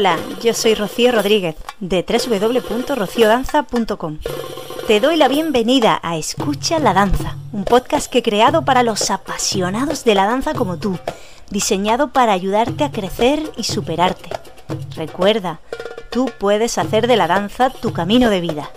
Hola, yo soy Rocío Rodríguez de www.rociodanza.com. Te doy la bienvenida a Escucha la Danza, un podcast que he creado para los apasionados de la danza como tú, diseñado para ayudarte a crecer y superarte. Recuerda, tú puedes hacer de la danza tu camino de vida.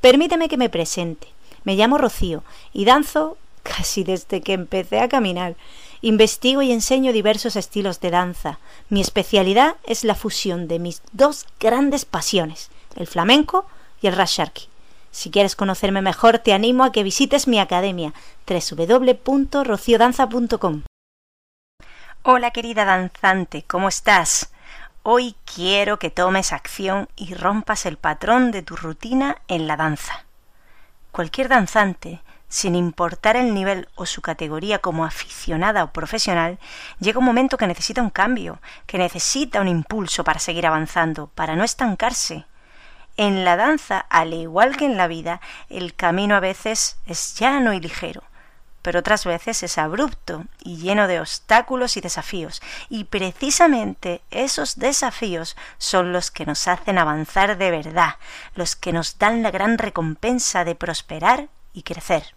Permíteme que me presente. Me llamo Rocío y danzo casi desde que empecé a caminar. Investigo y enseño diversos estilos de danza. Mi especialidad es la fusión de mis dos grandes pasiones, el flamenco y el rasharki. Si quieres conocerme mejor, te animo a que visites mi academia www.rociodanza.com. Hola querida danzante, ¿cómo estás? Hoy quiero que tomes acción y rompas el patrón de tu rutina en la danza. Cualquier danzante sin importar el nivel o su categoría como aficionada o profesional, llega un momento que necesita un cambio, que necesita un impulso para seguir avanzando, para no estancarse. En la danza, al igual que en la vida, el camino a veces es llano y ligero, pero otras veces es abrupto y lleno de obstáculos y desafíos, y precisamente esos desafíos son los que nos hacen avanzar de verdad, los que nos dan la gran recompensa de prosperar y crecer.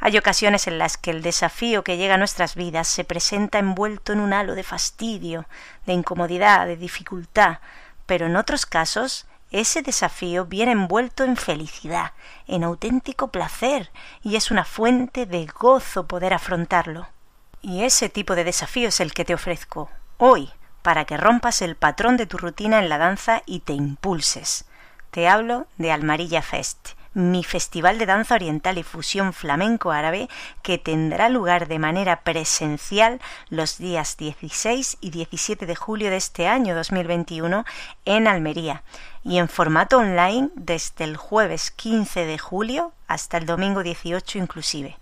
Hay ocasiones en las que el desafío que llega a nuestras vidas se presenta envuelto en un halo de fastidio, de incomodidad, de dificultad, pero en otros casos ese desafío viene envuelto en felicidad, en auténtico placer, y es una fuente de gozo poder afrontarlo. Y ese tipo de desafío es el que te ofrezco hoy, para que rompas el patrón de tu rutina en la danza y te impulses. Te hablo de Almarilla Fest, mi festival de danza oriental y fusión flamenco árabe que tendrá lugar de manera presencial los días 16 y 17 de julio de este año 2021 en Almería y en formato online desde el jueves 15 de julio hasta el domingo 18 inclusive.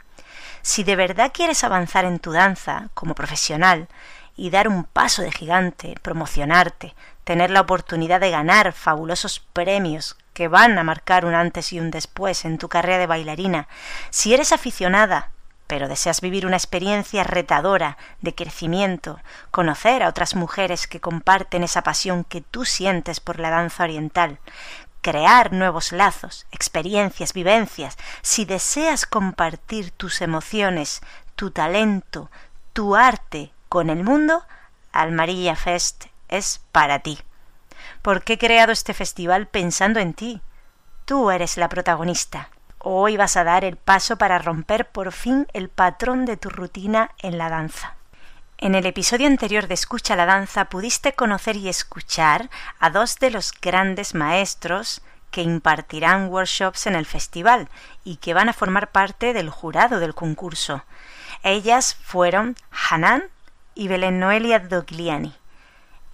Si de verdad quieres avanzar en tu danza como profesional y dar un paso de gigante, promocionarte, tener la oportunidad de ganar fabulosos premios que van a marcar un antes y un después en tu carrera de bailarina. Si eres aficionada, pero deseas vivir una experiencia retadora de crecimiento, conocer a otras mujeres que comparten esa pasión que tú sientes por la danza oriental, crear nuevos lazos, experiencias, vivencias, si deseas compartir tus emociones, tu talento, tu arte con el mundo, Almarilla Fest es para ti porque he creado este festival pensando en ti. Tú eres la protagonista. Hoy vas a dar el paso para romper por fin el patrón de tu rutina en la danza. En el episodio anterior de Escucha la Danza pudiste conocer y escuchar a dos de los grandes maestros que impartirán workshops en el festival y que van a formar parte del jurado del concurso. Ellas fueron Hanan y Belén Noelia Dogliani.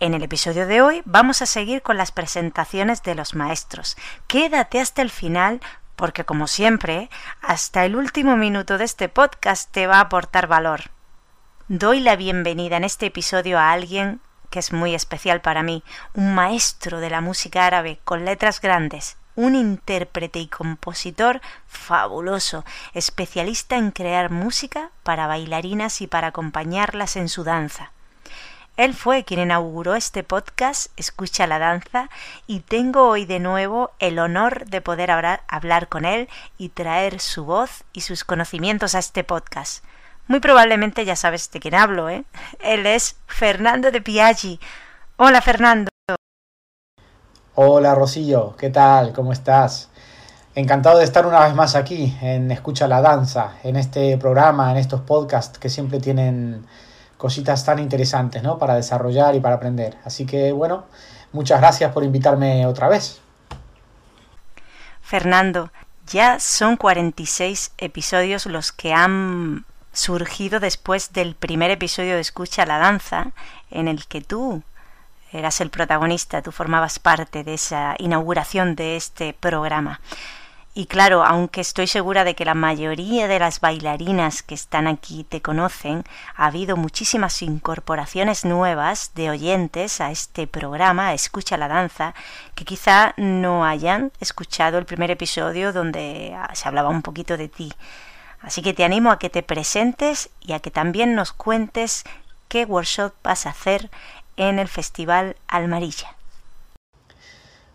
En el episodio de hoy vamos a seguir con las presentaciones de los maestros. Quédate hasta el final porque como siempre, hasta el último minuto de este podcast te va a aportar valor. Doy la bienvenida en este episodio a alguien que es muy especial para mí, un maestro de la música árabe con letras grandes, un intérprete y compositor fabuloso, especialista en crear música para bailarinas y para acompañarlas en su danza. Él fue quien inauguró este podcast Escucha la Danza y tengo hoy de nuevo el honor de poder hablar con él y traer su voz y sus conocimientos a este podcast. Muy probablemente ya sabes de quién hablo, ¿eh? Él es Fernando de Piaggi. Hola Fernando. Hola Rosillo, ¿qué tal? ¿Cómo estás? Encantado de estar una vez más aquí en Escucha la Danza, en este programa, en estos podcasts que siempre tienen cositas tan interesantes ¿no? para desarrollar y para aprender. Así que bueno, muchas gracias por invitarme otra vez. Fernando, ya son 46 episodios los que han surgido después del primer episodio de Escucha la Danza, en el que tú eras el protagonista, tú formabas parte de esa inauguración de este programa. Y claro, aunque estoy segura de que la mayoría de las bailarinas que están aquí te conocen, ha habido muchísimas incorporaciones nuevas de oyentes a este programa, Escucha la Danza, que quizá no hayan escuchado el primer episodio donde ah, se hablaba un poquito de ti. Así que te animo a que te presentes y a que también nos cuentes qué workshop vas a hacer en el Festival Almarilla.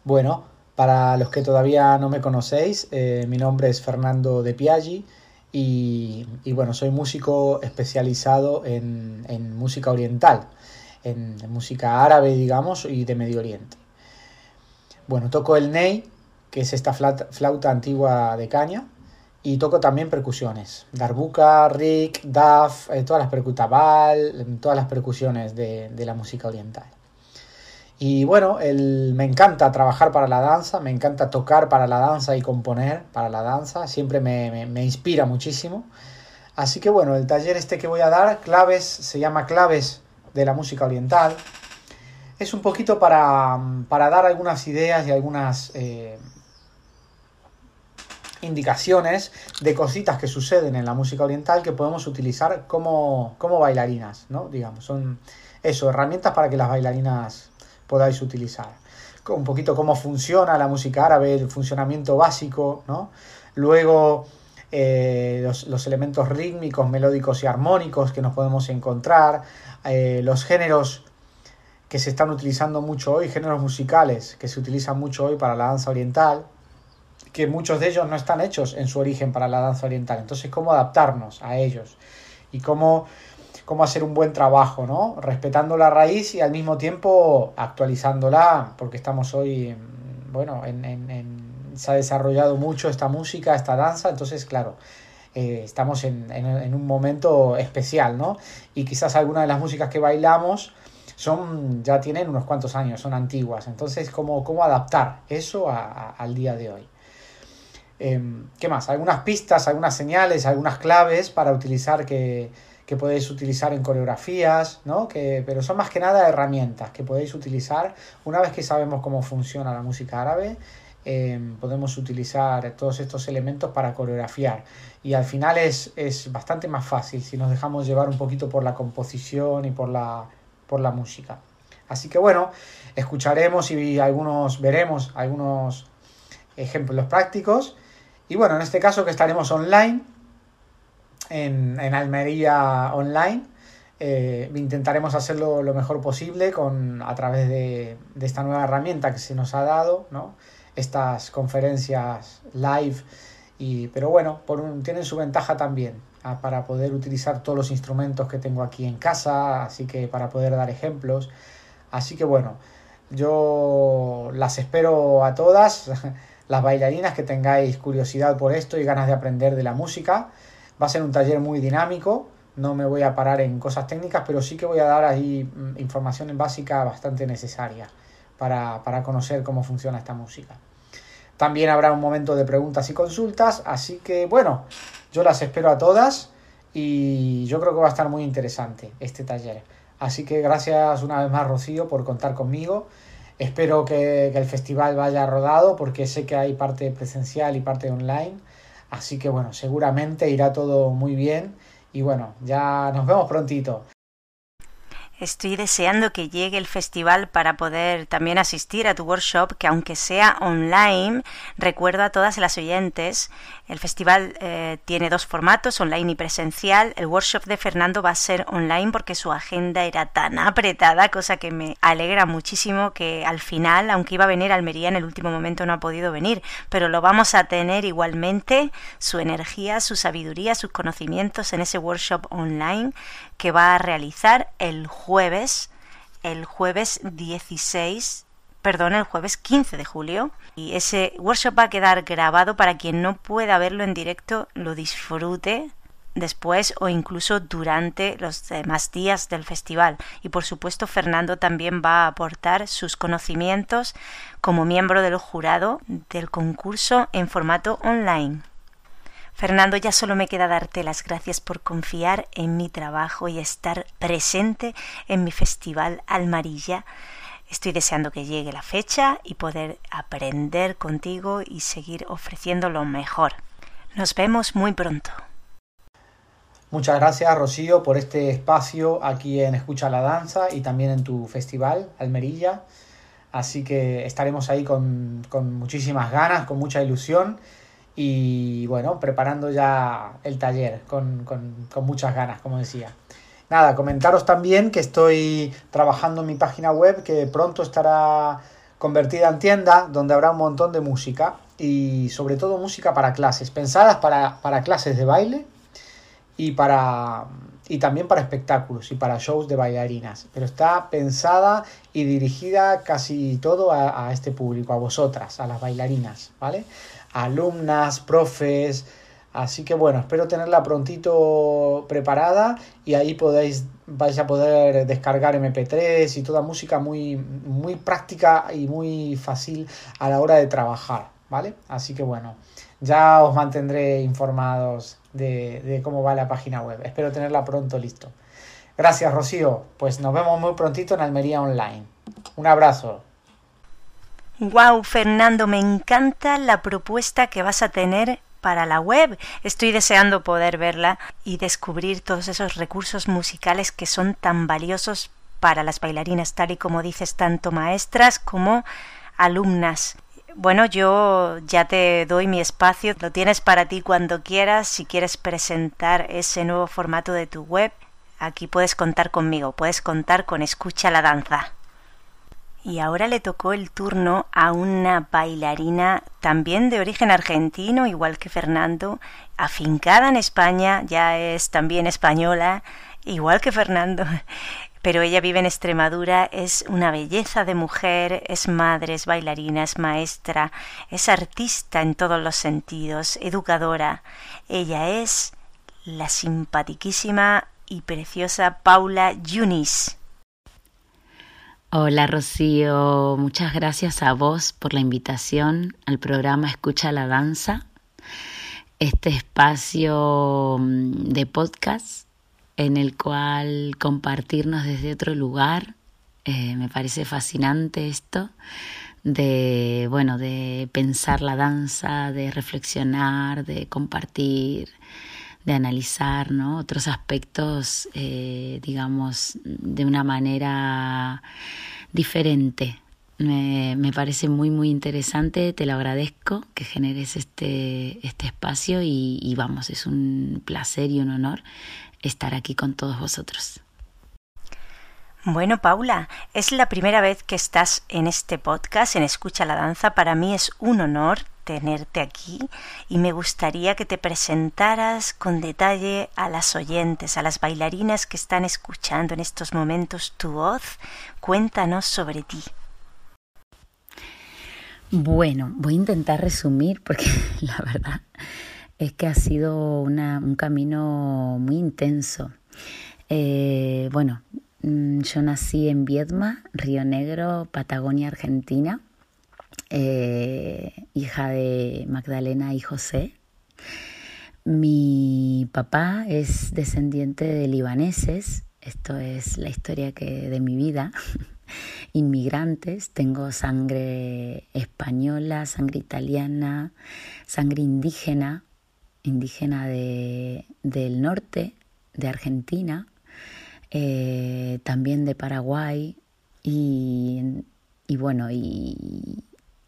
Bueno, para los que todavía no me conocéis, eh, mi nombre es Fernando de Piaggi y, bueno, soy músico especializado en, música oriental, en, música árabe, digamos, y de Medio Oriente. Bueno, toco el ney, que es esta flauta, antigua de caña, y toco también percusiones, darbuka, rick, daf, eh, todas las percutabal, todas las percusiones de la música oriental. Y bueno, el, me encanta trabajar para la danza, me encanta tocar para la danza y componer para la danza, siempre me, me, inspira muchísimo. Así que bueno, el taller este que voy a dar, claves, se llama claves de la música oriental. Es un poquito para, para dar algunas ideas y algunas eh, indicaciones de cositas que suceden en la música oriental que podemos utilizar como, como bailarinas, ¿no? Digamos, son eso, herramientas para que las bailarinas podáis utilizar. Un poquito cómo funciona la música árabe, el funcionamiento básico, ¿no? Luego eh, los, elementos rítmicos, melódicos y armónicos que nos podemos encontrar, eh, los géneros que se están utilizando mucho hoy, géneros musicales que se utilizan mucho hoy para la danza oriental, que muchos de ellos no están hechos en su origen para la danza oriental. Entonces, cómo adaptarnos a ellos y cómo cómo hacer un buen trabajo, ¿no? Respetando la raíz y al mismo tiempo actualizándola, porque estamos hoy, bueno, en, se ha desarrollado mucho esta música, esta danza, entonces, claro, eh, estamos en, un momento especial, ¿no? Y quizás algunas de las músicas que bailamos son, ya tienen unos cuantos años, son antiguas, entonces, ¿cómo, cómo adaptar eso al día de hoy? Em, ¿Qué más? Algunas pistas, algunas señales, algunas claves para utilizar que que podéis utilizar en coreografías, ¿no? Que, pero son más que nada herramientas que podéis utilizar una vez que sabemos cómo funciona la música árabe. Em, podemos utilizar todos estos elementos para coreografiar y al final es, es, bastante más fácil si nos dejamos llevar un poquito por la composición y por la, por la música. Así que bueno, escucharemos y algunos veremos algunos ejemplos prácticos y bueno, en este caso que estaremos online en, Almería online. Eh, intentaremos hacerlo lo mejor posible con, a través de, de, esta nueva herramienta que se nos ha dado, ¿no? estas conferencias live. Y, pero bueno, por un, tienen su ventaja también ah, para poder utilizar todos los instrumentos que tengo aquí en casa, así que para poder dar ejemplos. Así que bueno, yo las espero a todas, las bailarinas que tengáis curiosidad por esto y ganas de aprender de la música. Va a ser un taller muy dinámico, no me voy a parar en cosas técnicas, pero sí que voy a dar ahí mm, información básica bastante necesaria para, conocer cómo funciona esta música. También habrá un momento de preguntas y consultas, así que bueno, yo las espero a todas y yo creo que va a estar muy interesante este taller. Así que gracias una vez más Rocío por contar conmigo. Espero que, que el festival vaya rodado porque sé que hay parte presencial y parte online. Así que bueno, seguramente irá todo muy bien y bueno, ya nos vemos prontito. Estoy deseando que llegue el festival para poder también asistir a tu workshop, que aunque sea online, recuerdo a todas las oyentes, el festival eh, tiene dos formatos, online y presencial. El workshop de Fernando va a ser online porque su agenda era tan apretada, cosa que me alegra muchísimo que al final, aunque iba a venir a Almería en el último momento, no ha podido venir, pero lo vamos a tener igualmente, su energía, su sabiduría, sus conocimientos en ese workshop online que va a realizar el jueves, el jueves 16, perdón, el jueves 15 de julio. Y ese workshop va a quedar grabado para quien no pueda verlo en directo, lo disfrute después o incluso durante los demás días del festival. Y por supuesto Fernando también va a aportar sus conocimientos como miembro del jurado del concurso en formato online. Fernando, ya solo me queda darte las gracias por confiar en mi trabajo y estar presente en mi festival Almarilla. Estoy deseando que llegue la fecha y poder aprender contigo y seguir ofreciendo lo mejor. Nos vemos muy pronto. Muchas gracias Rocío por este espacio aquí en Escucha la Danza y también en tu festival Almerilla. Así que estaremos ahí con, con muchísimas ganas, con mucha ilusión y bueno, preparando ya el taller con, con, con muchas ganas, como decía. Nada, comentaros también que estoy trabajando en mi página web que pronto estará convertida en tienda donde habrá un montón de música y sobre todo música para clases, pensadas para, para clases de baile y para y también para espectáculos y para shows de bailarinas. Pero está pensada y dirigida casi todo a, este público, a vosotras, a las bailarinas, ¿vale? alumnas, profes. Así que bueno, espero tenerla prontito preparada y ahí podéis, vais a poder descargar MP3 y toda música muy, muy práctica y muy fácil a la hora de trabajar, ¿vale? Así que bueno, ya os mantendré informados de, cómo va la página web. Espero tenerla pronto listo. Gracias, Rocío. Pues nos vemos muy prontito en Almería Online. Un abrazo. Wow, Fernando, me encanta la propuesta que vas a tener para la web. Estoy deseando poder verla y descubrir todos esos recursos musicales que son tan valiosos para las bailarinas, tal y como dices, tanto maestras como alumnas. Bueno, yo ya te doy mi espacio, lo tienes para ti cuando quieras, si quieres presentar ese nuevo formato de tu web, aquí puedes contar conmigo, puedes contar con Escucha la Danza. Y ahora le tocó el turno a una bailarina también de origen argentino, igual que Fernando, afincada en España, ya es también española, igual que Fernando pero ella vive en Extremadura, es una belleza de mujer, es madre, es bailarina, es maestra, es artista en todos los sentidos, educadora. Ella es la simpatiquísima y preciosa Paula Yunis. Hola Rocío, muchas gracias a vos por la invitación al programa Escucha la Danza, este espacio mm, de podcast en el cual compartirnos desde otro lugar. Eh, me parece fascinante esto de bueno de pensar la danza, de reflexionar, de compartir, de analizar ¿no? otros aspectos, eh, digamos, de una manera diferente. Me, me, parece muy muy interesante, te lo agradezco que generes este, este espacio y, y vamos, es un placer y un honor estar aquí con todos vosotros. Bueno, Paula, es la primera vez que estás en este podcast, en Escucha la Danza. Para mí es un honor tenerte aquí y me gustaría que te presentaras con detalle a las oyentes, a las bailarinas que están escuchando en estos momentos tu voz. Cuéntanos sobre ti. Bueno, voy a intentar resumir porque la verdad es que ha sido un camino muy intenso. Eh, bueno, yo nací en Viedma, Río Negro, Patagonia, Argentina, eh, hija de Magdalena y José. Mi papá es descendiente de libaneses, esto es la historia que, de mi vida. Inmigrantes, tengo sangre española, sangre italiana, sangre indígena, indígena de, del norte de Argentina, eh, también de Paraguay y, bueno, y,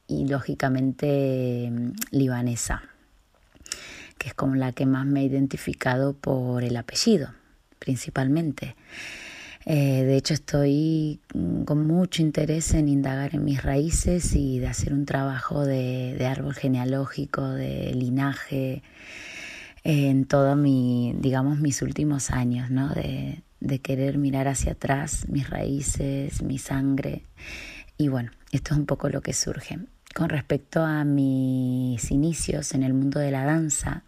lógicamente mm, libanesa, que es como la que más me he identificado por el apellido, principalmente. Eh, de hecho, estoy mm, con mucho interés en indagar en mis raíces y de hacer un trabajo de, árbol genealógico, de linaje, en todos mi, digamos, mis últimos años, ¿no? De, de querer mirar hacia atrás mis raíces, mi sangre. Y bueno, esto es un poco lo que surge. Con respecto a mis inicios en el mundo de la danza,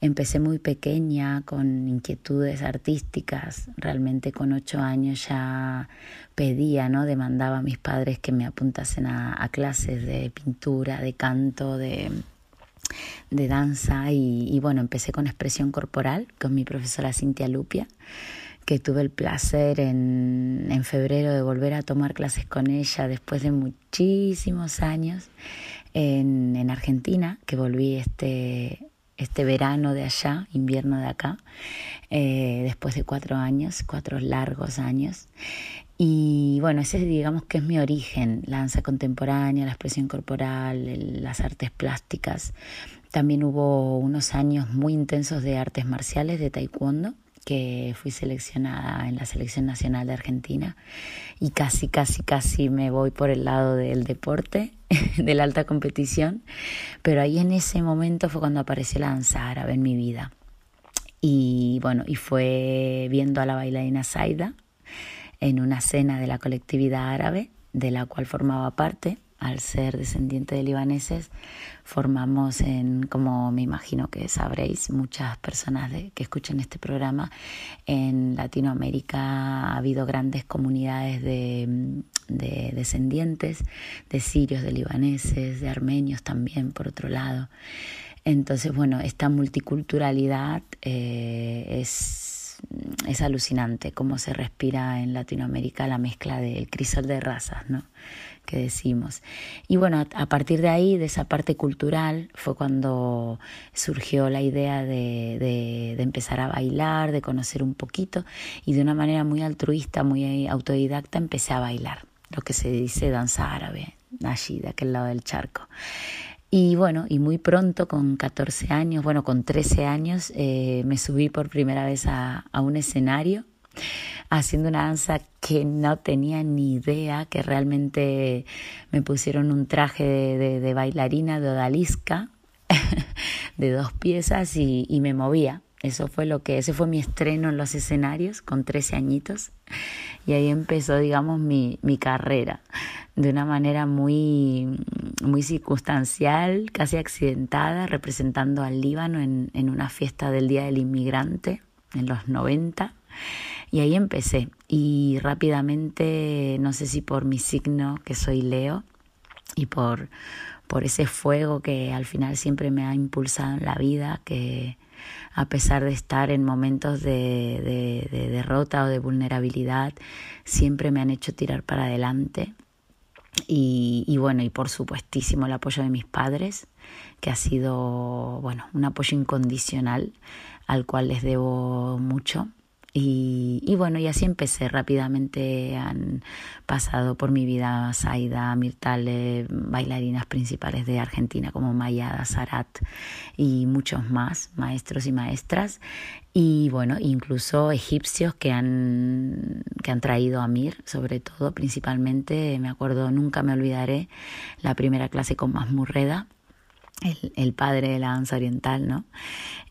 empecé muy pequeña con inquietudes artísticas. Realmente con ocho años ya pedía, ¿no? Demandaba a mis padres que me apuntasen a, clases de pintura, de canto, de, de danza. Y, y bueno, empecé con expresión corporal con mi profesora Cintia Lupia que tuve el placer en, en, febrero de volver a tomar clases con ella después de muchísimos años en, en Argentina, que volví este, este verano de allá, invierno de acá, eh, después de cuatro años, cuatro largos años. Y bueno, ese digamos que es mi origen, la danza contemporánea, la expresión corporal, las artes plásticas. También hubo unos años muy intensos de artes marciales, de taekwondo, que fui seleccionada en la selección nacional de Argentina y casi, casi, casi me voy por el lado del deporte, de la alta competición, pero ahí en ese momento fue cuando apareció la danza árabe en mi vida. Y bueno, y fue viendo a la bailarina Saida en una cena de la colectividad árabe, de la cual formaba parte, al ser descendiente de libaneses, formamos en, como me imagino que sabréis, muchas personas que escuchen este programa, en Latinoamérica ha habido grandes comunidades de, descendientes, de sirios, de libaneses, de armenios también, por otro lado. Entonces, bueno, esta multiculturalidad eh, es es alucinante cómo se respira en Latinoamérica la mezcla del crisol de razas, ¿no? Que decimos. Y bueno, a partir de ahí, de esa parte cultural, fue cuando surgió la idea de, de, empezar a bailar, de conocer un poquito y de una manera muy altruista, muy autodidacta, empecé a bailar, lo que se dice danza árabe, allí, de aquel lado del charco. Y bueno, y muy pronto, con 14 años, bueno, con 13 años, eh, me subí por primera vez a, a un escenario haciendo una danza que no tenía ni idea, que realmente me pusieron un traje de, bailarina de odalisca de dos piezas y, y, me movía. Eso fue lo que, ese fue mi estreno en los escenarios con 13 añitos y ahí empezó, digamos, mi, mi carrera de una manera muy, muy circunstancial, casi accidentada, representando al Líbano en, en una fiesta del Día del Inmigrante en los 90 y ahí empecé. Y rápidamente, no sé si por mi signo, que soy Leo, y por, por ese fuego que al final siempre me ha impulsado en la vida, que a pesar de estar en momentos de, de, derrota o de vulnerabilidad, siempre me han hecho tirar para adelante. Y, y, bueno, y por supuestísimo el apoyo de mis padres, que ha sido bueno, un apoyo incondicional al cual les debo mucho. Y, bueno, y así empecé. Rápidamente han pasado por mi vida Saida, Mirtale, bailarinas principales de Argentina como Mayada, Sarat y muchos más, maestros y maestras. Y bueno, incluso egipcios que han, que han traído a Mir, sobre todo, principalmente, me acuerdo, nunca me olvidaré, la primera clase con Masmurreda el, padre de la danza oriental, ¿no?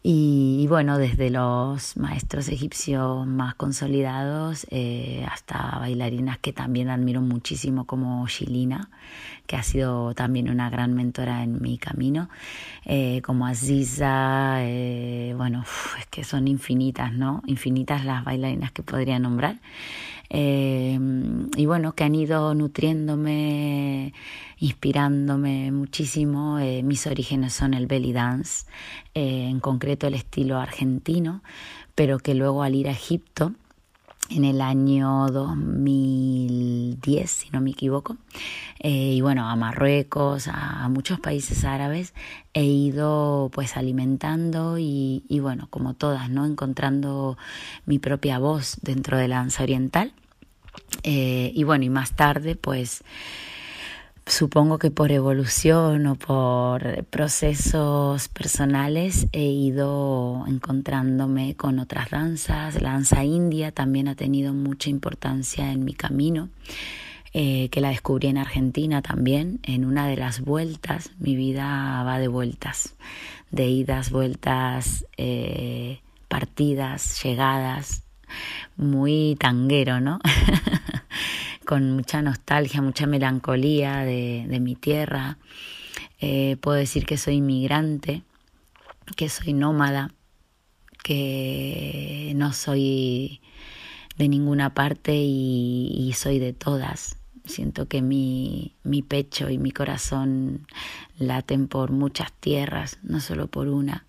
Y, bueno, desde los maestros egipcios más consolidados eh, hasta bailarinas que también admiro muchísimo como Shilina, que ha sido también una gran mentora en mi camino, eh, como Aziza, eh, bueno, es que son infinitas, ¿no? Infinitas las bailarinas que podría nombrar. Y bueno, que han ido nutriéndome inspirándome muchísimo. Eh, mis orígenes son el belly dance, eh, en concreto el estilo argentino, pero que luego al ir a Egipto, en el año 2010, si no me equivoco, eh, y bueno, a Marruecos, a, muchos países árabes, he ido pues alimentando y, y, bueno, como todas, ¿no? Encontrando mi propia voz dentro de la danza oriental. y bueno, y más tarde pues supongo que por evolución o por procesos personales he ido encontrándome con otras danzas. La danza india también ha tenido mucha importancia en mi camino, eh, que la descubrí en Argentina también, en una de las vueltas. Mi vida va de vueltas, de idas, vueltas, eh, partidas, llegadas, muy tanguero, ¿no? con mucha nostalgia, mucha melancolía de, mi tierra. Eh, puedo decir que soy inmigrante, que soy nómada, que no soy de ninguna parte y, soy de todas. Siento que mi, mi, pecho y mi corazón laten por muchas tierras, no solo por una.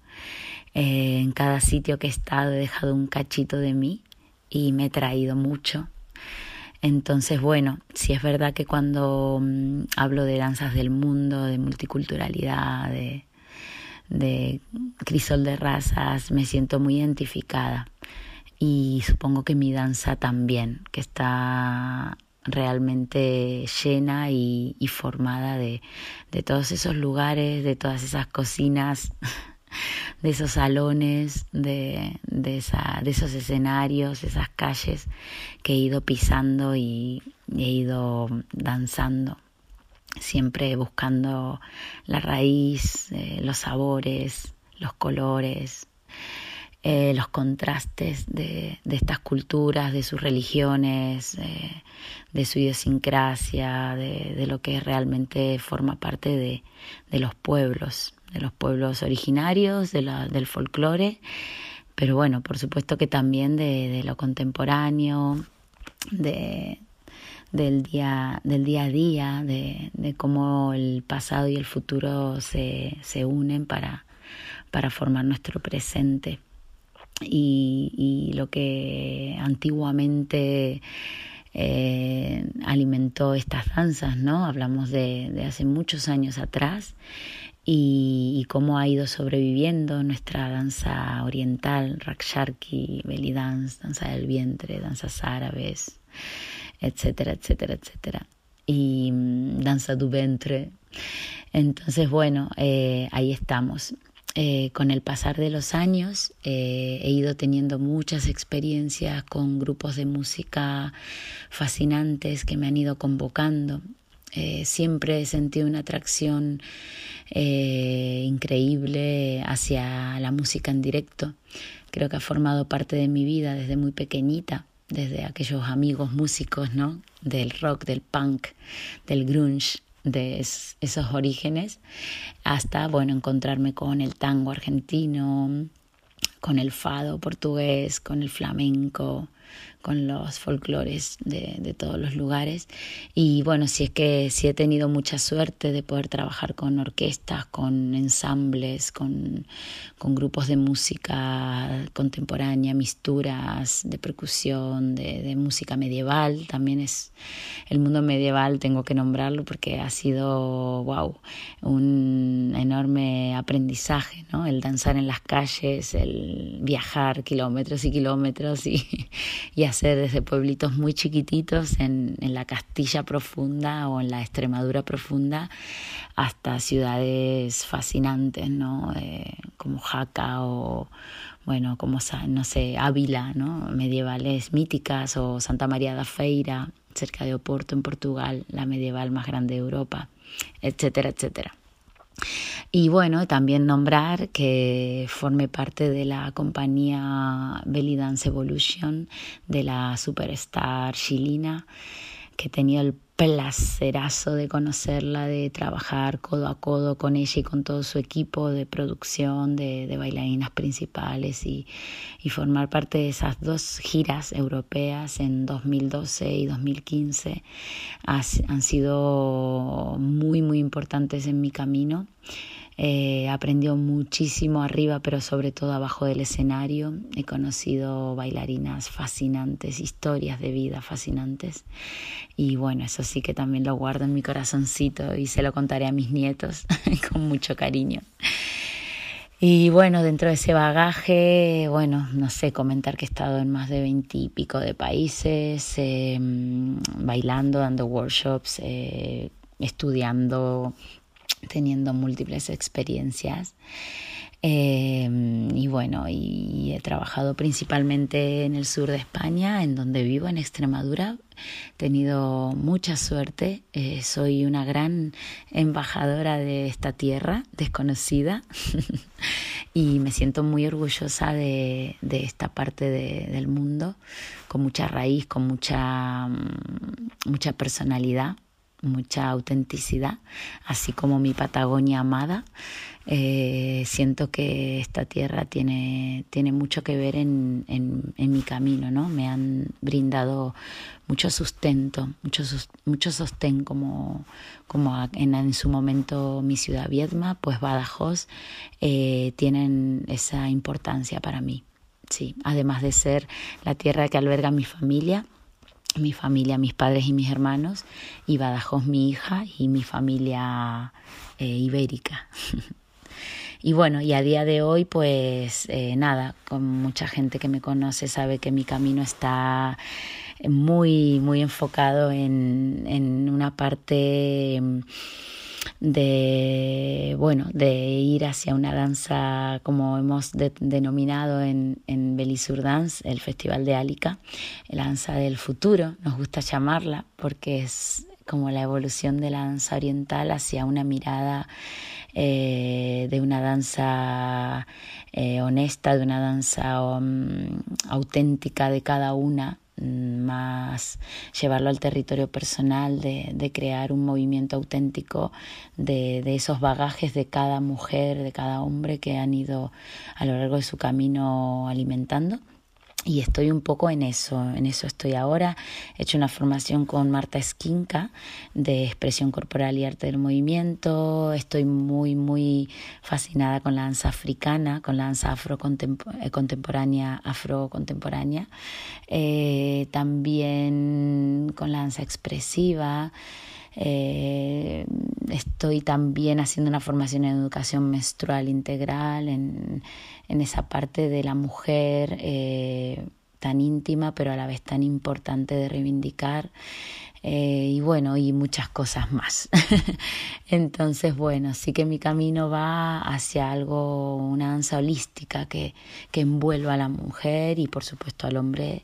Eh, en cada sitio que he estado he dejado un cachito de mí y me he traído mucho. Entonces, bueno, sí es verdad que cuando mm, hablo de danzas del mundo, de multiculturalidad, de, de crisol de razas, me siento muy identificada. y supongo que mi danza también, que está realmente llena y, formada de, todos esos lugares, de todas esas cocinas, de esos salones, de, de, esa, de esos escenarios, esas calles que he ido pisando y he ido danzando, siempre buscando la raíz, eh, los sabores, los colores, eh, los contrastes de, estas culturas, de sus religiones, eh, de su idiosincrasia, de, lo que realmente forma parte de, los pueblos, de los pueblos originarios, del folclore, pero bueno, por supuesto que también de, lo contemporáneo, de, del día, del día a día, de, cómo el pasado y el futuro se, se unen para, para formar nuestro presente y, lo que antiguamente eh, alimentó estas danzas, ¿no? Hablamos de, hace muchos años atrás y, cómo ha ido sobreviviendo nuestra danza oriental, Raksharki, belly dance, danza del vientre, danzas árabes, etcétera, etcétera, etcétera. Y mm, danza du ventre. Entonces, bueno, eh, ahí estamos. Eh, con el pasar de los años eh, he ido teniendo muchas experiencias con grupos de música fascinantes que me han ido convocando. Eh, siempre he sentido una atracción increíble hacia la música en directo. Creo que ha formado parte de mi vida desde muy pequeñita, desde aquellos amigos músicos, ¿no? Del rock, del punk, del grunge de esos orígenes hasta bueno encontrarme con el tango argentino con el fado portugués con el flamenco con los folclores de, todos los lugares. Y bueno, si es que sí he tenido mucha suerte de poder trabajar con orquestas, con ensambles, con, grupos de música contemporánea, misturas de percusión, de, música medieval. También es el mundo medieval, tengo que nombrarlo porque ha sido, wow, un enorme aprendizaje, ¿no? El danzar en las calles, el viajar kilómetros y kilómetros y, y hacer desde pueblitos muy chiquititos en, en, la Castilla profunda o en la Extremadura profunda hasta ciudades fascinantes, ¿no? Eh, como Jaca o, bueno, como, no sé, Ávila, ¿no? Medievales míticas o Santa María da Feira, cerca de Oporto en Portugal, la medieval más grande de Europa, etcétera, etcétera. Y bueno, también nombrar que forme parte de la compañía Belly Dance Evolution de la superstar chilina, que tenía el placerazo de conocerla, de trabajar codo a codo con ella y con todo su equipo de producción, de, bailarinas principales y, formar parte de esas dos giras europeas en 2012 y 2015 han sido muy, muy importantes en mi camino. Eh, aprendió muchísimo arriba, pero sobre todo abajo del escenario. He conocido bailarinas fascinantes, historias de vida fascinantes. Y bueno, eso sí que también lo guardo en mi corazoncito y se lo contaré a mis nietos con mucho cariño. Y bueno, dentro de ese bagaje, bueno, no sé, comentar que he estado en más de veintipico de países, em, bailando, dando workshops, eh, estudiando teniendo múltiples experiencias. Eh, y bueno, y he trabajado principalmente en el sur de España, en donde vivo, en Extremadura. He tenido mucha suerte, eh, soy una gran embajadora de esta tierra desconocida y me siento muy orgullosa de, esta parte del mundo, con mucha raíz, con mucha, mm, mucha personalidad mucha autenticidad, así como mi Patagonia amada. Eh, siento que esta tierra tiene, tiene mucho que ver en, en, mi camino, ¿no? Me han brindado mucho sustento, mucho, mucho sostén como, como en, en, su momento mi ciudad Viedma, pues Badajoz, eh, tienen esa importancia para mí. Sí, además de ser la tierra que alberga mi familia, mi familia, mis padres y mis hermanos, y Badajoz mi hija y mi familia eh, ibérica. y bueno, y a día de hoy pues eh, nada, con mucha gente que me conoce sabe que mi camino está muy, muy enfocado en, en una parte de bueno de ir hacia una danza como hemos denominado en, en Belisur Dance el festival de Álica la danza del futuro nos gusta llamarla porque es como la evolución de la danza oriental hacia una mirada eh, de una danza eh, honesta, de una danza um, auténtica de cada una, mm, más llevarlo al territorio personal, de, de crear un movimiento auténtico de, de, esos bagajes de cada mujer, de cada hombre que han ido a lo largo de su camino alimentando y estoy un poco en eso, en eso estoy ahora. He hecho una formación con Marta Esquinca de expresión corporal y arte del movimiento. Estoy muy, muy fascinada con la danza africana, con la danza afro eh, contemporánea, afro contemporánea. Eh, también con la danza expresiva. Eh, estoy también haciendo una formación en educación menstrual integral, en, en esa parte de la mujer eh, tan íntima, pero a la vez tan importante de reivindicar. Eh, y bueno, y muchas cosas más. Entonces, bueno, sí que mi camino va hacia algo, una danza holística que, que envuelva a la mujer y por supuesto al hombre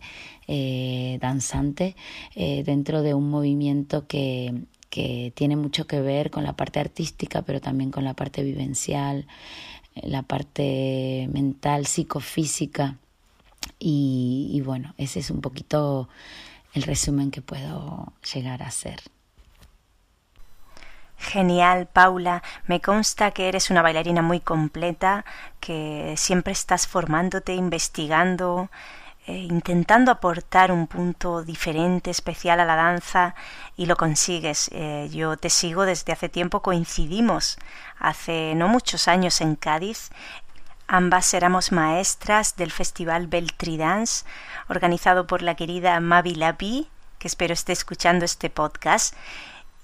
danzante dentro de un movimiento que, que tiene mucho que ver con la parte artística, pero también con la parte vivencial, la parte mental, psicofísica. Y, y bueno, ese es un poquito el resumen que puedo llegar a hacer. Genial, Paula. Me consta que eres una bailarina muy completa, que siempre estás formándote, investigando, eh, intentando aportar un punto diferente, especial a la danza y lo consigues. Eh, yo te sigo desde hace tiempo, coincidimos hace no muchos años en Cádiz. Ambas éramos maestras del Festival Beltridance, organizado por la querida Mavi Lapi, que espero esté escuchando este podcast.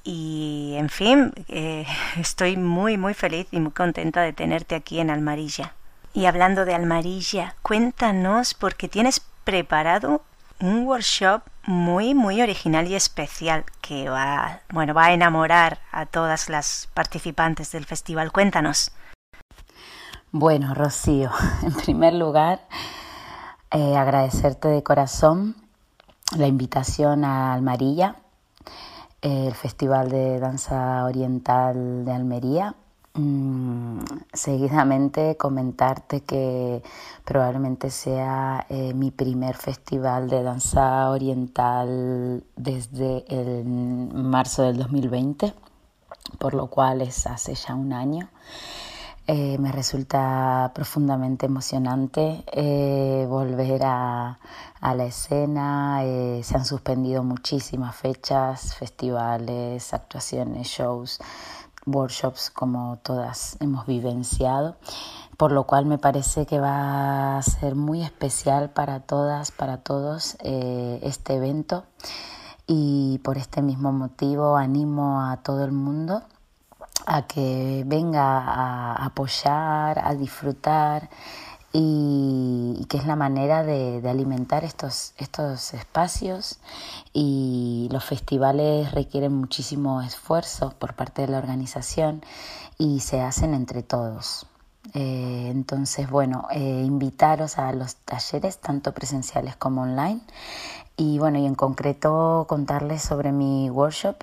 Y, en fin, eh, estoy muy, muy feliz y muy contenta de tenerte aquí en Almarilla. Y hablando de Almarilla, cuéntanos porque tienes preparado un workshop muy muy original y especial que va, bueno, va a enamorar a todas las participantes del festival. Cuéntanos. Bueno, Rocío, en primer lugar, eh, agradecerte de corazón la invitación a Almarilla, el Festival de Danza Oriental de Almería, Mm, seguidamente comentarte que probablemente sea eh, mi primer festival de danza oriental desde el marzo del 2020, por lo cual es hace ya un año. Eh, me resulta profundamente emocionante eh, volver a, a, la escena. se han suspendido muchísimas fechas, festivales, actuaciones, shows workshops como todas hemos vivenciado, por lo cual me parece que va a ser muy especial para todas, para todos eh, este evento. Y por este mismo motivo animo a todo el mundo a que venga a apoyar, a disfrutar y, que es la manera de, alimentar estos, estos espacios y los festivales requieren muchísimo esfuerzo por parte de la organización y se hacen entre todos. Eh, entonces, bueno, eh, invitaros a los talleres, tanto presenciales como online. Y bueno, y en concreto contarles sobre mi workshop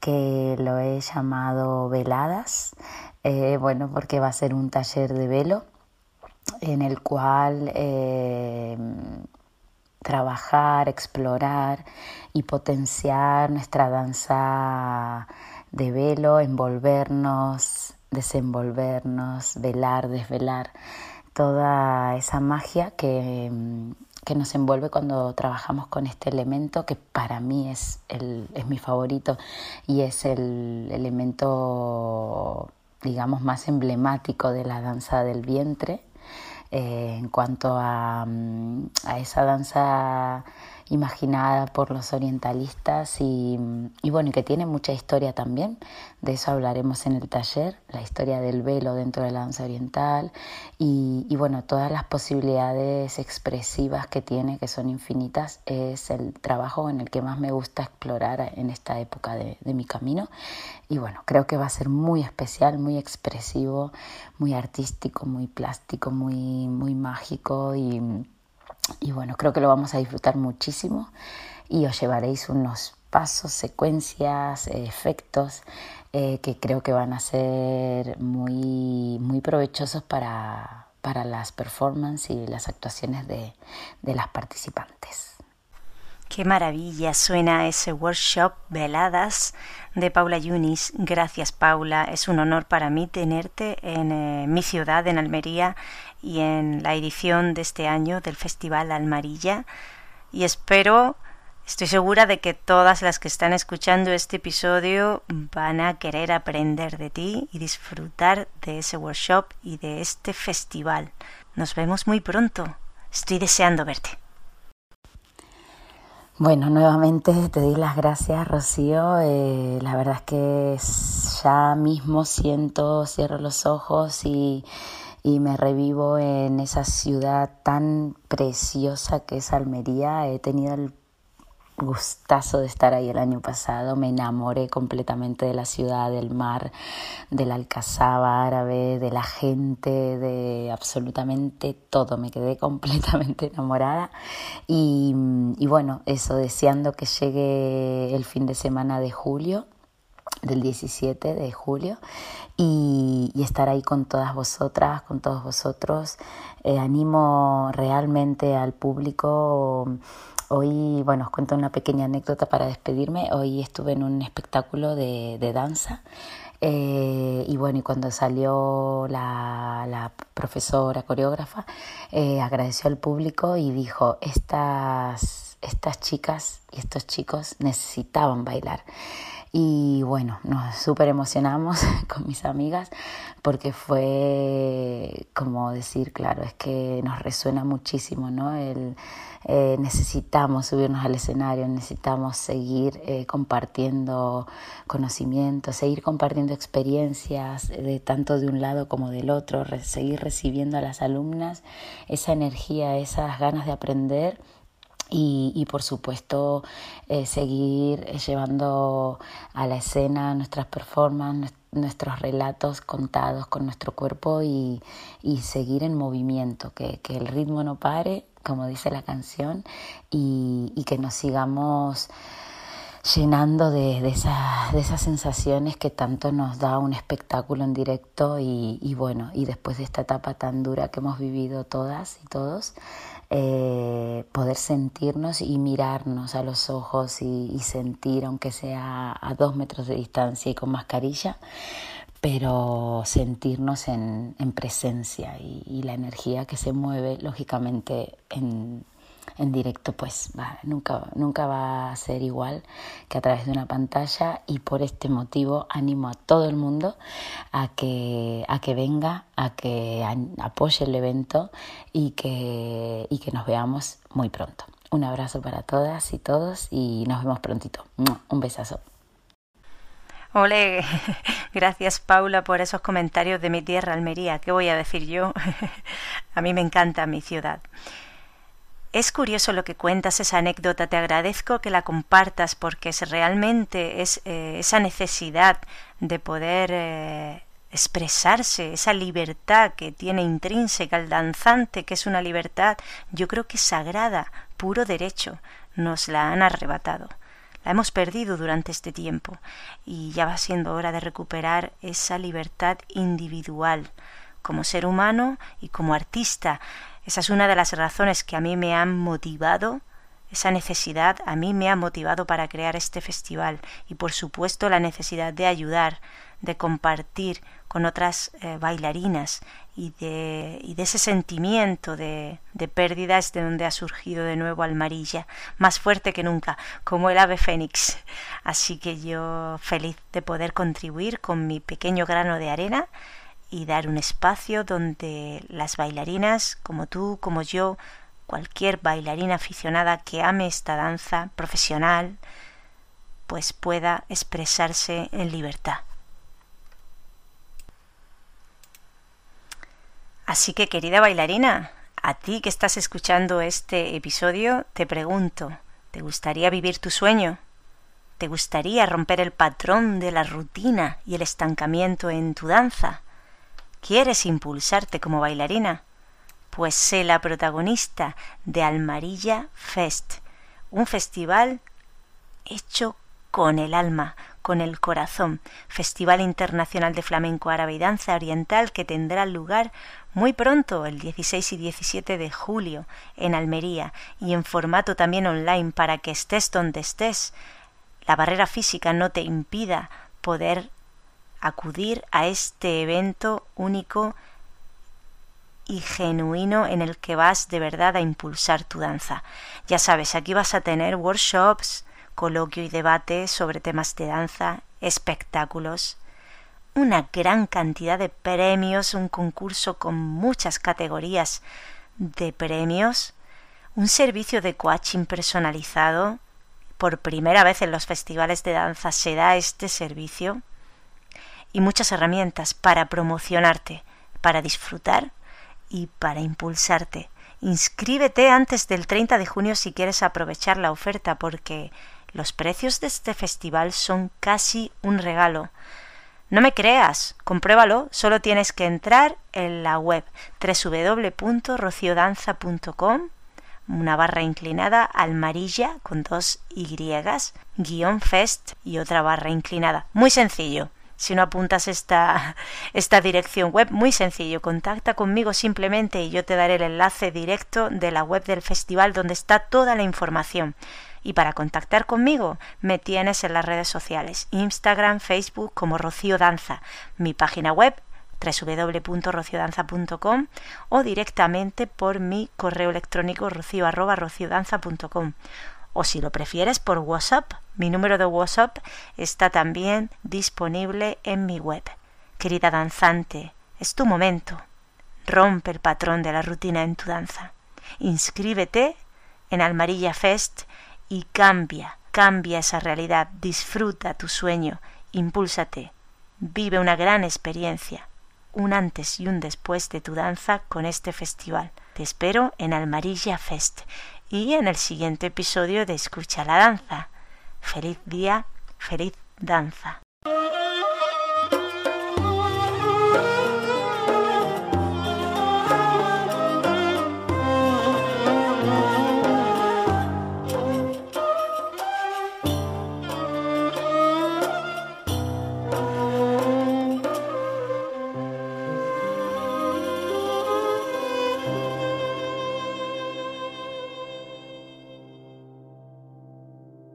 que lo he llamado Veladas. Eh, bueno, porque va a ser un taller de velo en el cual eh, trabajar, explorar y potenciar nuestra danza de velo, envolvernos, desenvolvernos, velar, desvelar, toda esa magia que, que nos envuelve cuando trabajamos con este elemento que para mí es, el, es mi favorito y es el elemento digamos más emblemático de la danza del vientre en cuanto a, mm, a, esa danza imaginada por los orientalistas y, bueno, que tiene mucha historia también. De eso hablaremos en el taller, la historia del velo dentro de la danza oriental y, y bueno, todas las posibilidades expresivas que tiene, que son infinitas, es el trabajo en el que más me gusta explorar en esta época de, de mi camino. Y bueno, creo que va a ser muy especial, muy expresivo, muy artístico, muy plástico, muy, muy mágico y y bueno, creo que lo vamos a disfrutar muchísimo y os llevaréis unos pasos, secuencias, efectos eh, que creo que van a ser muy, muy provechosos para, para las performances y las actuaciones de, de las participantes. Qué maravilla suena ese workshop Veladas de Paula Yunis. Gracias Paula, es un honor para mí tenerte en eh, mi ciudad, en Almería, y en la edición de este año del Festival Almarilla. Y espero, estoy segura de que todas las que están escuchando este episodio van a querer aprender de ti y disfrutar de ese workshop y de este festival. Nos vemos muy pronto. Estoy deseando verte. Bueno, nuevamente te doy las gracias, Rocío. Eh, la verdad es que ya mismo siento, cierro los ojos y, y, me revivo en esa ciudad tan preciosa que es Almería. He tenido el gustazo de estar ahí el año pasado. Me enamoré completamente de la ciudad, del mar, de la alcazaba árabe, de la gente, de absolutamente todo. Me quedé completamente enamorada. Y, y bueno, eso, deseando que llegue el fin de semana de julio del 17 de julio y, estar ahí con todas vosotras, con todos vosotros. Eh, animo realmente al público Hoy, bueno, os cuento una pequeña anécdota para despedirme. Hoy estuve en un espectáculo de, de danza eh, y bueno, y cuando salió la, la profesora coreógrafa, eh, agradeció al público y dijo, estas, estas chicas y estos chicos necesitaban bailar. Y bueno, nos súper emocionamos con mis amigas porque fue como decir, claro, es que nos resuena muchísimo, ¿no? El, eh, necesitamos subirnos al escenario, necesitamos seguir eh, compartiendo conocimientos, seguir compartiendo experiencias de tanto de un lado como del otro, seguir recibiendo a las alumnas esa energía, esas ganas de aprender. Y, por supuesto eh, seguir llevando a la escena nuestras performances, nuestros relatos contados con nuestro cuerpo y, seguir en movimiento, que, que, el ritmo no pare, como dice la canción, y, que nos sigamos llenando de, de, esa, de, esas sensaciones que tanto nos da un espectáculo en directo y, y bueno, y después de esta etapa tan dura que hemos vivido todas y todos, eh, poder sentirnos y mirarnos a los ojos y, sentir, aunque sea a dos metros de distancia y con mascarilla, pero sentirnos en, en presencia y, y, la energía que se mueve, lógicamente, en, en directo pues va, nunca, nunca va a ser igual que a través de una pantalla y por este motivo animo a todo el mundo a que, a que venga, a que apoye el evento y que, y que nos veamos muy pronto. Un abrazo para todas y todos y nos vemos prontito. Un besazo. Ole, gracias Paula por esos comentarios de mi tierra, Almería. ¿Qué voy a decir yo? a mí me encanta mi ciudad. Es curioso lo que cuentas, esa anécdota. Te agradezco que la compartas porque es realmente es eh, esa necesidad de poder eh, expresarse, esa libertad que tiene intrínseca el danzante, que es una libertad, yo creo que sagrada, puro derecho, nos la han arrebatado. La hemos perdido durante este tiempo y ya va siendo hora de recuperar esa libertad individual como ser humano y como artista esa es una de las razones que a mí me han motivado, esa necesidad a mí me ha motivado para crear este festival y por supuesto la necesidad de ayudar, de compartir con otras eh, bailarinas y de, y de, ese sentimiento de, de pérdidas de donde ha surgido de nuevo Almarilla, más fuerte que nunca, como el ave fénix. Así que yo feliz de poder contribuir con mi pequeño grano de arena y dar un espacio donde las bailarinas, como tú, como yo, cualquier bailarina aficionada que ame esta danza profesional, pues pueda expresarse en libertad. Así que querida bailarina, a ti que estás escuchando este episodio, te pregunto, ¿te gustaría vivir tu sueño? ¿Te gustaría romper el patrón de la rutina y el estancamiento en tu danza? ¿Quieres impulsarte como bailarina? Pues sé la protagonista de Almarilla Fest, un festival hecho con el alma, con el corazón, Festival Internacional de Flamenco Árabe y Danza Oriental que tendrá lugar muy pronto, el 16 y 17 de julio, en Almería y en formato también online para que estés donde estés, la barrera física no te impida poder acudir a este evento único y genuino en el que vas de verdad a impulsar tu danza. Ya sabes, aquí vas a tener workshops, coloquio y debate sobre temas de danza, espectáculos, una gran cantidad de premios, un concurso con muchas categorías de premios, un servicio de coaching personalizado, por primera vez en los festivales de danza se da este servicio y muchas herramientas para promocionarte, para disfrutar y para impulsarte. Inscríbete antes del 30 de junio si quieres aprovechar la oferta porque los precios de este festival son casi un regalo. No me creas, compruébalo, solo tienes que entrar en la web www.rociodanza.com una barra inclinada almarilla con dos Y, guion fest y otra barra inclinada. Muy sencillo. Si no apuntas esta, esta dirección web, muy sencillo. Contacta conmigo simplemente y yo te daré el enlace directo de la web del festival donde está toda la información. Y para contactar conmigo me tienes en las redes sociales, Instagram, Facebook como Rocío Danza, mi página web www.rociodanza.com o directamente por mi correo electrónico rocio.rociodanza.com o si lo prefieres por WhatsApp. Mi número de WhatsApp está también disponible en mi web. Querida danzante, es tu momento. Rompe el patrón de la rutina en tu danza. Inscríbete en Almarilla Fest y cambia, cambia esa realidad, disfruta tu sueño, impúlsate, vive una gran experiencia un antes y un después de tu danza con este festival. Te espero en Almarilla Fest y en el siguiente episodio de Escucha la Danza. Feliz día, feliz danza.